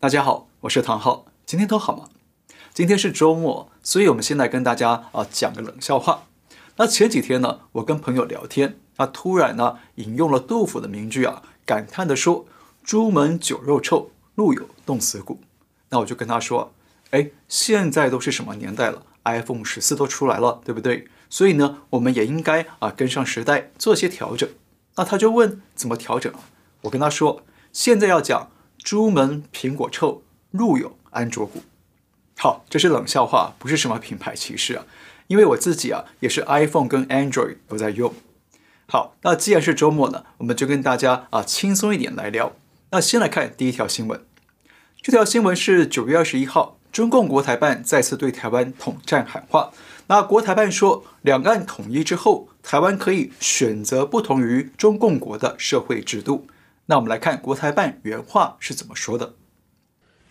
大家好，我是唐浩，今天都好吗？今天是周末，所以我们先来跟大家啊讲个冷笑话。那前几天呢，我跟朋友聊天，他突然呢引用了杜甫的名句啊，感叹地说：“朱门酒肉臭，路有冻死骨。”那我就跟他说：“哎，现在都是什么年代了？iPhone 十四都出来了，对不对？所以呢，我们也应该啊跟上时代，做些调整。”那他就问：“怎么调整啊？”我跟他说：“现在要讲。”朱门苹果臭，路有安卓骨。好，这是冷笑话，不是什么品牌歧视啊。因为我自己啊，也是 iPhone 跟 Android 都在用。好，那既然是周末呢，我们就跟大家啊轻松一点来聊。那先来看第一条新闻。这条新闻是九月二十一号，中共国台办再次对台湾统战喊话。那国台办说，两岸统一之后，台湾可以选择不同于中共国的社会制度。那我们来看国台办原话是怎么说的：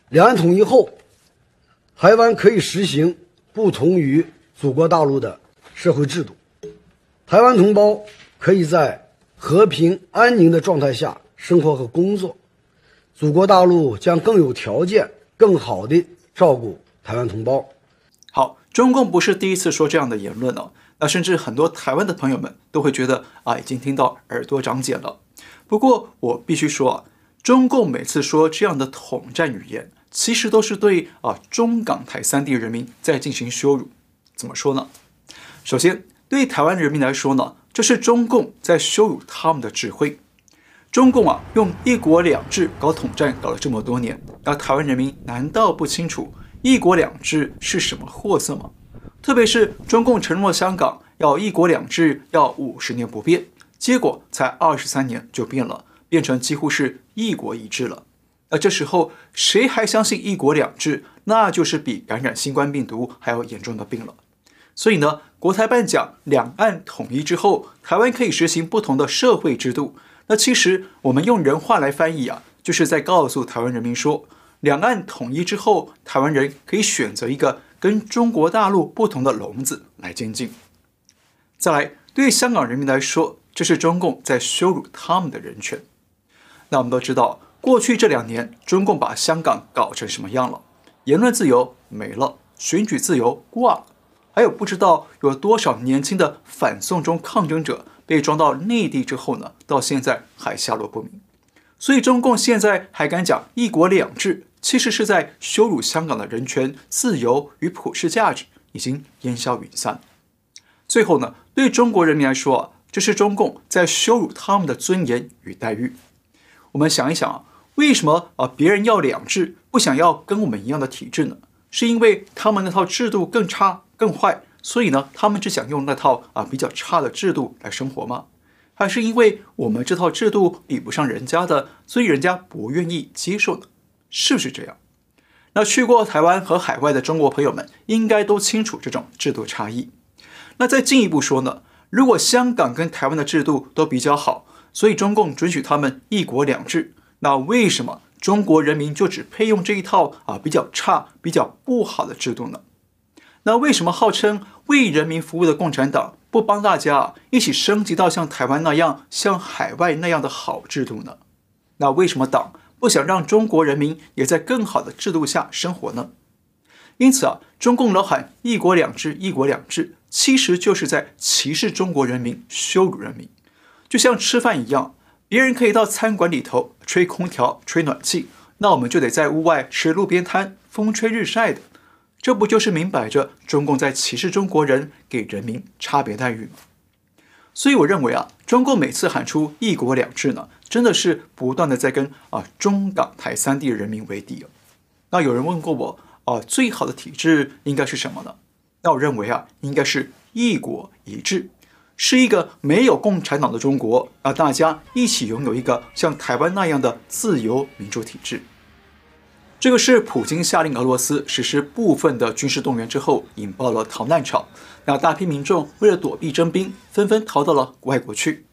两岸统一后，台湾可以实行不同于祖国大陆的社会制度，台湾同胞可以在和平安宁的状态下生活和工作，祖国大陆将更有条件、更好地照顾台湾同胞。好，中共不是第一次说这样的言论了，那甚至很多台湾的朋友们都会觉得啊，已经听到耳朵长茧了。不过我必须说啊，中共每次说这样的统战语言，其实都是对啊中港台三地人民在进行羞辱。怎么说呢？首先，对台湾人民来说呢，这是中共在羞辱他们的智慧。中共啊，用一国两制搞统战搞了这么多年，那台湾人民难道不清楚一国两制是什么货色吗？特别是中共承诺香港要一国两制要五十年不变。结果才二十三年就变了，变成几乎是一国一制了。那这时候谁还相信一国两制？那就是比感染新冠病毒还要严重的病了。所以呢，国台办讲两岸统一之后，台湾可以实行不同的社会制度。那其实我们用人话来翻译啊，就是在告诉台湾人民说，两岸统一之后，台湾人可以选择一个跟中国大陆不同的笼子来监禁。再来，对香港人民来说，这是中共在羞辱他们的人权。那我们都知道，过去这两年，中共把香港搞成什么样了？言论自由没了，选举自由挂了，还有不知道有多少年轻的反送中抗争者被装到内地之后呢，到现在还下落不明。所以中共现在还敢讲一国两制，其实是在羞辱香港的人权、自由与普世价值，已经烟消云散。最后呢，对中国人民来说，这是中共在羞辱他们的尊严与待遇。我们想一想啊，为什么啊别人要两制，不想要跟我们一样的体制呢？是因为他们那套制度更差更坏，所以呢，他们只想用那套啊比较差的制度来生活吗？还是因为我们这套制度比不上人家的，所以人家不愿意接受呢？是不是这样？那去过台湾和海外的中国朋友们应该都清楚这种制度差异。那再进一步说呢？如果香港跟台湾的制度都比较好，所以中共准许他们一国两制，那为什么中国人民就只配用这一套啊比较差、比较不好的制度呢？那为什么号称为人民服务的共产党不帮大家一起升级到像台湾那样、像海外那样的好制度呢？那为什么党不想让中国人民也在更好的制度下生活呢？因此啊，中共老喊一国两制，一国两制。其实就是在歧视中国人民，羞辱人民，就像吃饭一样，别人可以到餐馆里头吹空调、吹暖气，那我们就得在屋外吃路边摊，风吹日晒的，这不就是明摆着中共在歧视中国人，给人民差别待遇吗？所以我认为啊，中共每次喊出一国两制呢，真的是不断的在跟啊中港台三地人民为敌啊。那有人问过我啊，最好的体制应该是什么呢？要认为啊，应该是一国一制，是一个没有共产党的中国，让大家一起拥有一个像台湾那样的自由民主体制。这个是普京下令俄罗斯实施部分的军事动员之后，引爆了逃难潮。那大批民众为了躲避征兵，纷纷逃到了外国去。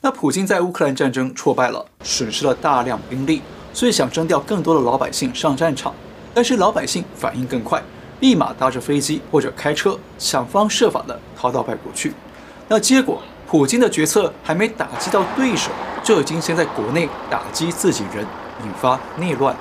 那普京在乌克兰战争挫败了，损失了大量兵力，所以想征调更多的老百姓上战场，但是老百姓反应更快。立马搭着飞机或者开车，想方设法的逃到外国去。那结果，普京的决策还没打击到对手，就已经先在国内打击自己人，引发内乱。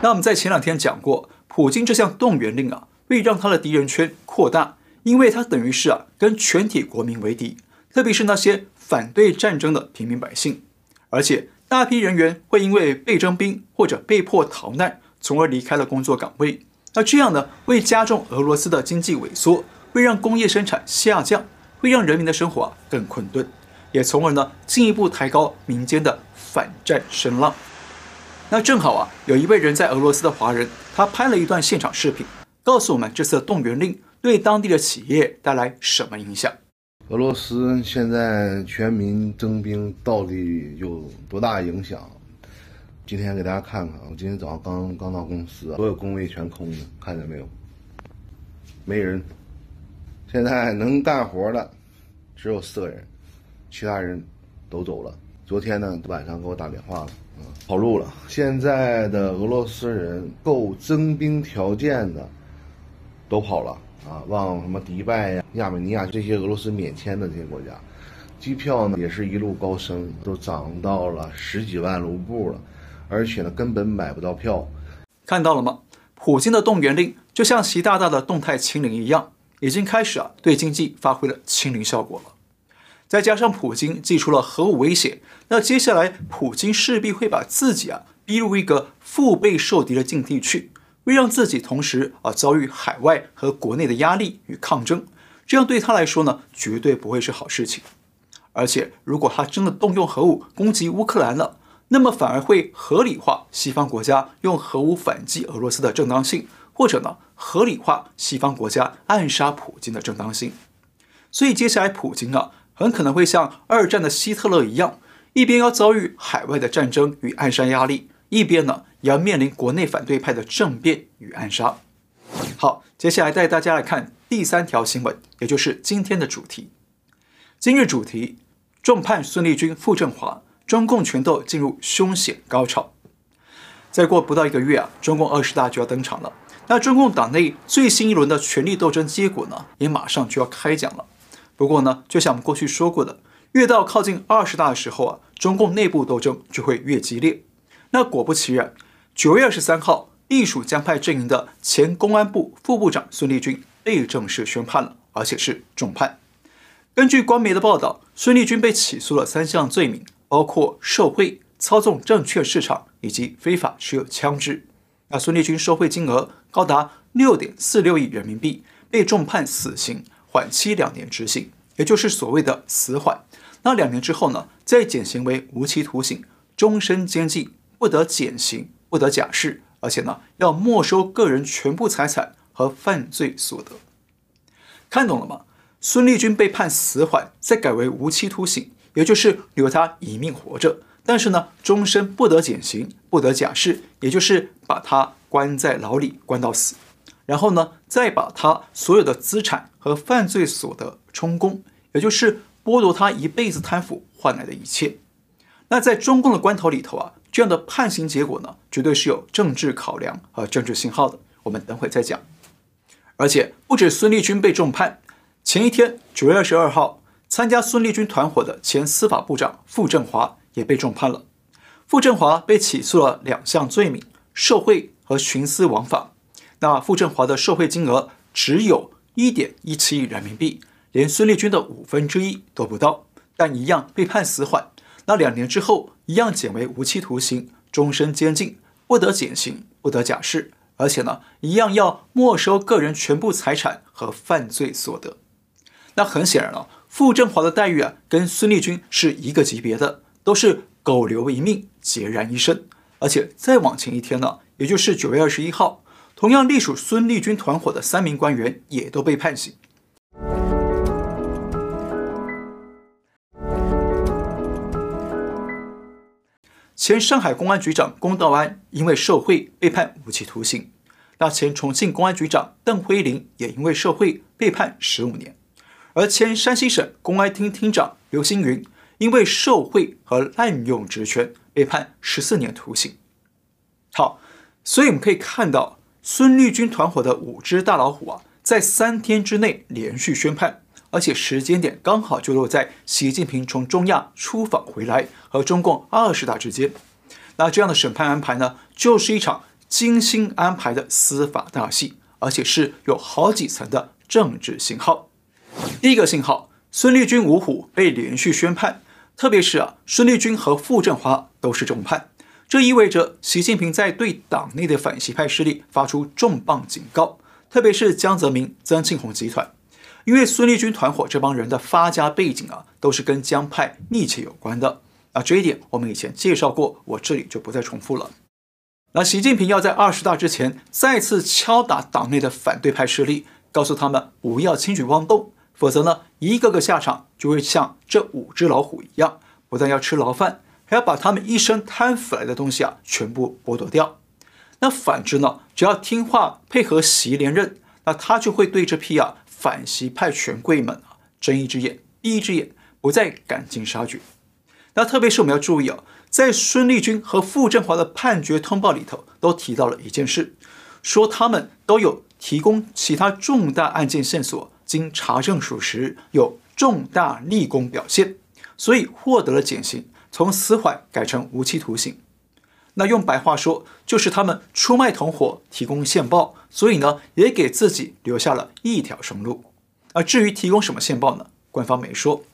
那我们在前两天讲过，普京这项动员令啊，会让他的敌人圈扩大，因为他等于是啊，跟全体国民为敌，特别是那些反对战争的平民百姓，而且大批人员会因为被征兵或者被迫逃难，从而离开了工作岗位。那这样呢，会加重俄罗斯的经济萎缩，会让工业生产下降，会让人民的生活啊更困顿，也从而呢进一步抬高民间的反战声浪。那正好啊，有一位人在俄罗斯的华人，他拍了一段现场视频，告诉我们这次动员令对当地的企业带来什么影响。俄罗斯现在全民征兵到底有多大影响？今天给大家看看啊，我今天早上刚刚到公司，所有工位全空的，看见没有？没人。现在能干活的只有四个人，其他人都走了。昨天呢，晚上给我打电话了，跑路了。现在的俄罗斯人够征兵条件的都跑了啊，往什么迪拜呀、亚美尼亚这些俄罗斯免签的这些国家，机票呢也是一路高升，都涨到了十几万卢布了，而且呢根本买不到票。看到了吗？普京的动员令就像习大大的动态清零一样。已经开始啊，对经济发挥了清零效果了。再加上普京祭出了核武威胁，那接下来普京势必会把自己啊逼入一个腹背受敌的境地去，会让自己同时啊遭遇海外和国内的压力与抗争。这样对他来说呢，绝对不会是好事情。而且，如果他真的动用核武攻击乌克兰了，那么反而会合理化西方国家用核武反击俄罗斯的正当性。或者呢，合理化西方国家暗杀普京的正当性，所以接下来普京啊，很可能会像二战的希特勒一样，一边要遭遇海外的战争与暗杀压力，一边呢也要面临国内反对派的政变与暗杀。好，接下来带大家来看第三条新闻，也就是今天的主题。今日主题：重判孙立军、傅政华，中共权斗进入凶险高潮。再过不到一个月啊，中共二十大就要登场了。那中共党内最新一轮的权力斗争结果呢，也马上就要开讲了。不过呢，就像我们过去说过的，越到靠近二十大的时候啊，中共内部斗争就会越激烈。那果不其然，九月二十三号，隶属江派阵营的前公安部副部长孙立军被正式宣判了，而且是重判。根据官媒的报道，孙立军被起诉了三项罪名，包括受贿、操纵证券市场以及非法持有枪支。那孙立军受贿金额高达六点四六亿人民币，被重判死刑，缓期两年执行，也就是所谓的死缓。那两年之后呢，再减刑为无期徒刑，终身监禁，不得减刑，不得假释，而且呢，要没收个人全部财产和犯罪所得。看懂了吗？孙立军被判死缓，再改为无期徒刑，也就是留他一命活着。但是呢，终身不得减刑，不得假释，也就是把他关在牢里关到死，然后呢，再把他所有的资产和犯罪所得充公，也就是剥夺他一辈子贪腐换来的一切。那在中共的关头里头啊，这样的判刑结果呢，绝对是有政治考量和政治信号的。我们等会再讲。而且不止孙立军被重判，前一天九月二十二号，参加孙立军团伙的前司法部长傅政华。也被重判了。傅政华被起诉了两项罪名：受贿和徇私枉法。那傅政华的受贿金额只有一点一七亿人民币，连孙立军的五分之一都不到，但一样被判死缓。那两年之后，一样减为无期徒刑，终身监禁，不得减刑，不得假释，而且呢，一样要没收个人全部财产和犯罪所得。那很显然了，傅政华的待遇啊，跟孙立军是一个级别的。都是苟留一命，孑然一身。而且再往前一天呢，也就是九月二十一号，同样隶属孙立军团伙的三名官员也都被判刑。前上海公安局长龚道安因为受贿被判无期徒刑，那前重庆公安局长邓辉林也因为受贿被判十五年，而前山西省公安厅厅长刘星云。因为受贿和滥用职权，被判十四年徒刑。好，所以我们可以看到，孙立军团伙的五只大老虎啊，在三天之内连续宣判，而且时间点刚好就落在习近平从中亚出访回来和中共二十大之间。那这样的审判安排呢，就是一场精心安排的司法大戏，而且是有好几层的政治信号。第一个信号，孙立军、吴虎被连续宣判，特别是啊，孙立军和傅政华都是重判，这意味着习近平在对党内的反习派势力发出重磅警告，特别是江泽民、曾庆红集团，因为孙立军团伙这帮人的发家背景啊，都是跟江派密切有关的。啊，这一点我们以前介绍过，我这里就不再重复了。那习近平要在二十大之前再次敲打党内的反对派势力，告诉他们不要轻举妄动，否则呢，一个个下场就会像这五只老虎一样，不但要吃牢饭，还要把他们一生贪腐来的东西啊全部剥夺掉。那反之呢，只要听话配合习连任，那他就会对这批啊反习派权贵们啊睁一只眼闭一只眼，不再赶尽杀绝。那特别是我们要注意啊，在孙立军和傅政华的判决通报里头，都提到了一件事，说他们都有提供其他重大案件线索，经查证属实，有重大立功表现，所以获得了减刑，从死缓改成无期徒刑。那用白话说，就是他们出卖同伙，提供线报，所以呢，也给自己留下了一条生路。而至于提供什么线报呢？官方没说。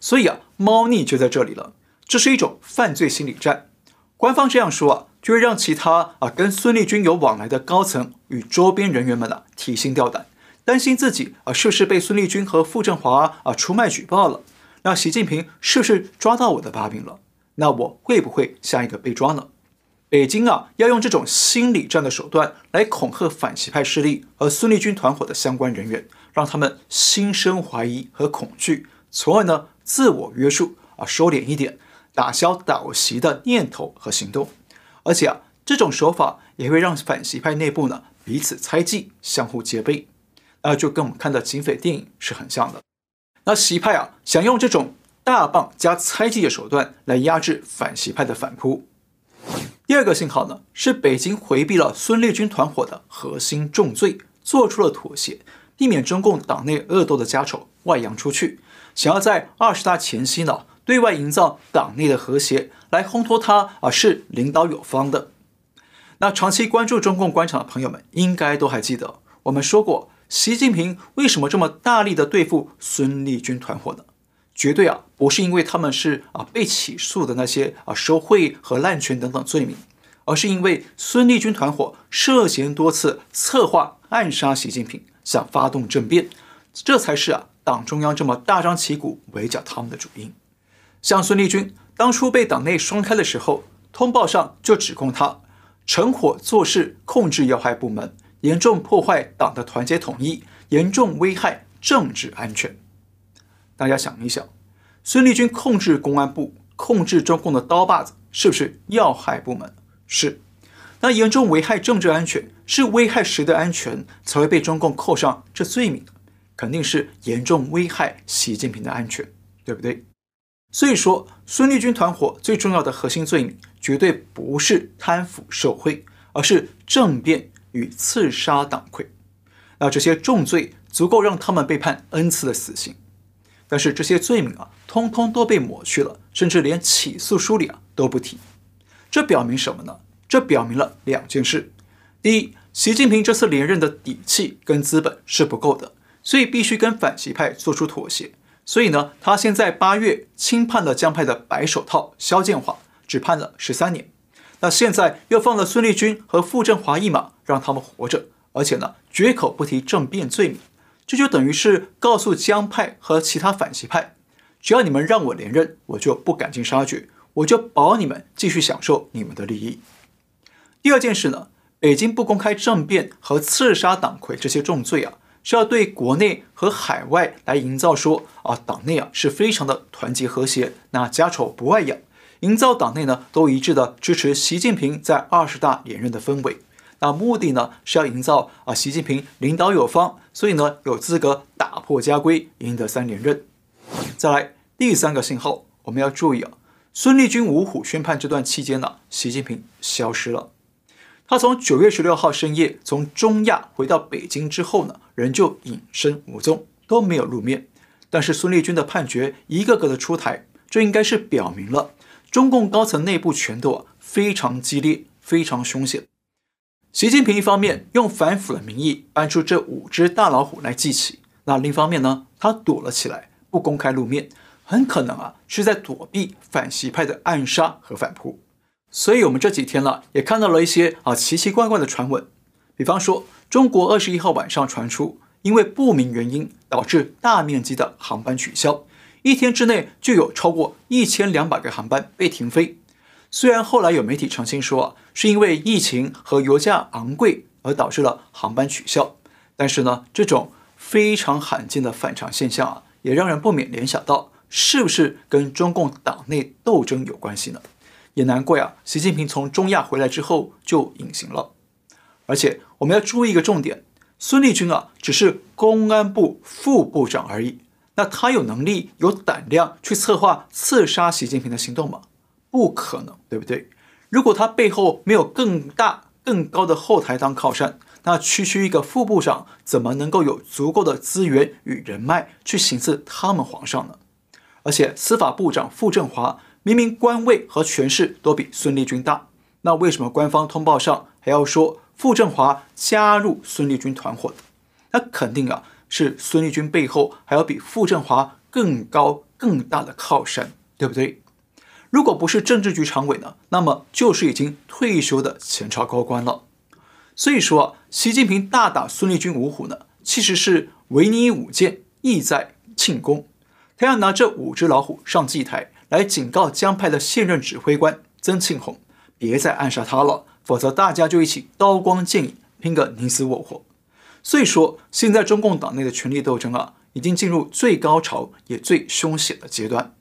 所以啊，猫腻就在这里了。这是一种犯罪心理战，官方这样说啊，就会让其他啊跟孙立军有往来的高层与周边人员们啊提心吊胆，担心自己啊是不是被孙立军和傅政华啊出卖举报了？那习近平是不是抓到我的把柄了？那我会不会下一个被抓呢？北京啊要用这种心理战的手段来恐吓反习派势力和孙立军团伙的相关人员，让他们心生怀疑和恐惧，从而呢自我约束啊收敛一点。打消倒习的念头和行动，而且啊，这种手法也会让反习派内部呢彼此猜忌，相互戒备，那就跟我们看的警匪电影是很像的。那习派啊，想用这种大棒加猜忌的手段来压制反习派的反扑。第二个信号呢，是北京回避了孙立军团伙的核心重罪，做出了妥协，避免中共党内恶斗的家丑外扬出去，想要在二十大前夕呢。对外营造党内的和谐，来烘托他啊是领导有方的。那长期关注中共官场的朋友们，应该都还记得我们说过，习近平为什么这么大力的对付孙立军团伙呢？绝对啊不是因为他们是啊被起诉的那些啊受贿和滥权等等罪名，而是因为孙立军团伙涉嫌多次策划暗杀习近平，想发动政变，这才是啊党中央这么大张旗鼓围剿他们的主因。像孙立军当初被党内双开的时候，通报上就指控他成伙做事，控制要害部门，严重破坏党的团结统一，严重危害政治安全。大家想一想，孙立军控制公安部，控制中共的刀把子，是不是要害部门？是。那严重危害政治安全，是危害谁的安全才会被中共扣上这罪名？肯定是严重危害习近平的安全，对不对？所以说，孙立军团伙最重要的核心罪名，绝对不是贪腐受贿，而是政变与刺杀党魁。那这些重罪足够让他们被判 N 次的死刑，但是这些罪名啊，通通都被抹去了，甚至连起诉书里啊都不提。这表明什么呢？这表明了两件事：第一，习近平这次连任的底气跟资本是不够的，所以必须跟反习派做出妥协。所以呢，他先在八月轻判了江派的白手套肖建华，只判了十三年。那现在又放了孙立军和傅政华一马，让他们活着，而且呢，绝口不提政变罪名。这就等于是告诉江派和其他反习派，只要你们让我连任，我就不赶尽杀绝，我就保你们继续享受你们的利益。第二件事呢，北京不公开政变和刺杀党魁这些重罪啊。是要对国内和海外来营造说啊，党内啊是非常的团结和谐，那家丑不外扬，营造党内呢都一致的支持习近平在二十大连任的氛围。那目的呢是要营造啊习近平领导有方，所以呢有资格打破家规，赢得三连任。再来第三个信号，我们要注意啊，孙立军、五虎宣判这段期间呢，习近平消失了。他从九月十六号深夜从中亚回到北京之后呢，人就隐身无踪，都没有露面。但是孙立军的判决一个个的出台，这应该是表明了中共高层内部权斗啊非常激烈，非常凶险。习近平一方面用反腐的名义搬出这五只大老虎来祭旗，那另一方面呢，他躲了起来，不公开露面，很可能啊是在躲避反习派的暗杀和反扑。所以，我们这几天了也看到了一些啊奇奇怪怪的传闻，比方说，中国二十一号晚上传出，因为不明原因导致大面积的航班取消，一天之内就有超过一千两百个航班被停飞。虽然后来有媒体澄清说，是因为疫情和油价昂贵而导致了航班取消，但是呢，这种非常罕见的反常现象啊，也让人不免联想到，是不是跟中共党内斗争有关系呢？也难怪啊，习近平从中亚回来之后就隐形了。而且我们要注意一个重点，孙立军啊，只是公安部副部长而已，那他有能力、有胆量去策划刺杀习近平的行动吗？不可能，对不对？如果他背后没有更大、更高的后台当靠山，那区区一个副部长怎么能够有足够的资源与人脉去行刺他们皇上呢？而且司法部长傅政华明明官位和权势都比孙立军大，那为什么官方通报上还要说傅政华加入孙立军团伙？那肯定啊是孙立军背后还有比傅政华更高、更大的靠山，对不对？如果不是政治局常委呢，那么就是已经退休的前朝高官了。所以说啊，习近平大打孙立军五虎呢，其实是围你五剑，意在庆功。他要拿这五只老虎上祭台，来警告江派的现任指挥官曾庆红，别再暗杀他了，否则大家就一起刀光剑影，拼个你死我活。所以说，现在中共党内的权力斗争啊，已经进入最高潮也最凶险的阶段。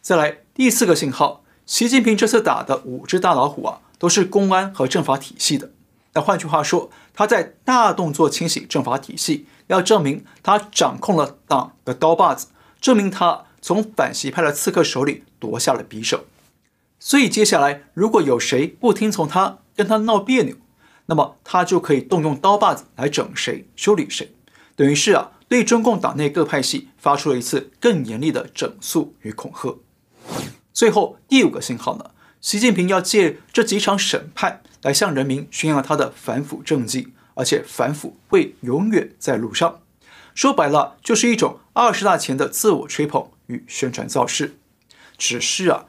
再来第四个信号，习近平这次打的五只大老虎啊，都是公安和政法体系的。那换句话说，他在大动作清洗政法体系，要证明他掌控了党的刀把子，证明他从反习派的刺客手里夺下了匕首。所以接下来，如果有谁不听从他，跟他闹别扭，那么他就可以动用刀把子来整谁、修理谁，等于是啊，对中共党内各派系发出了一次更严厉的整肃与恐吓。最后第五个信号呢，习近平要借这几场审判来向人民宣扬他的反腐政绩，而且反腐会永远在路上。说白了，就是一种二十大前的自我吹捧与宣传造势。只是啊，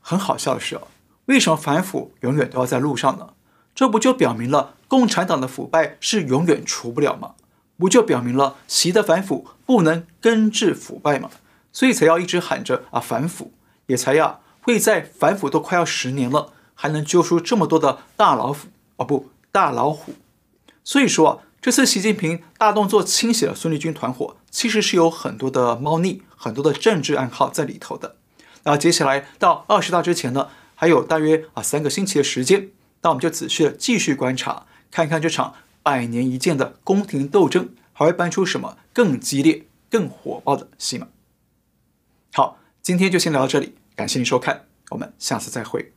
很好笑的是啊，为什么反腐永远都要在路上呢？这不就表明了共产党的腐败是永远除不了吗？不就表明了习的反腐不能根治腐败吗？所以才要一直喊着啊反腐。也才呀，会在反腐都快要十年了，还能揪出这么多的大老虎哦，不，大老虎。所以说啊，这次习近平大动作清洗了孙立军团伙，其实是有很多的猫腻，很多的政治暗号在里头的。那接下来到二十大之前呢，还有大约啊三个星期的时间，那我们就仔细的继续观察，看看这场百年一见的宫廷斗争，还会搬出什么更激烈、更火爆的戏码。好。今天就先聊到这里，感谢您收看，我们下次再会。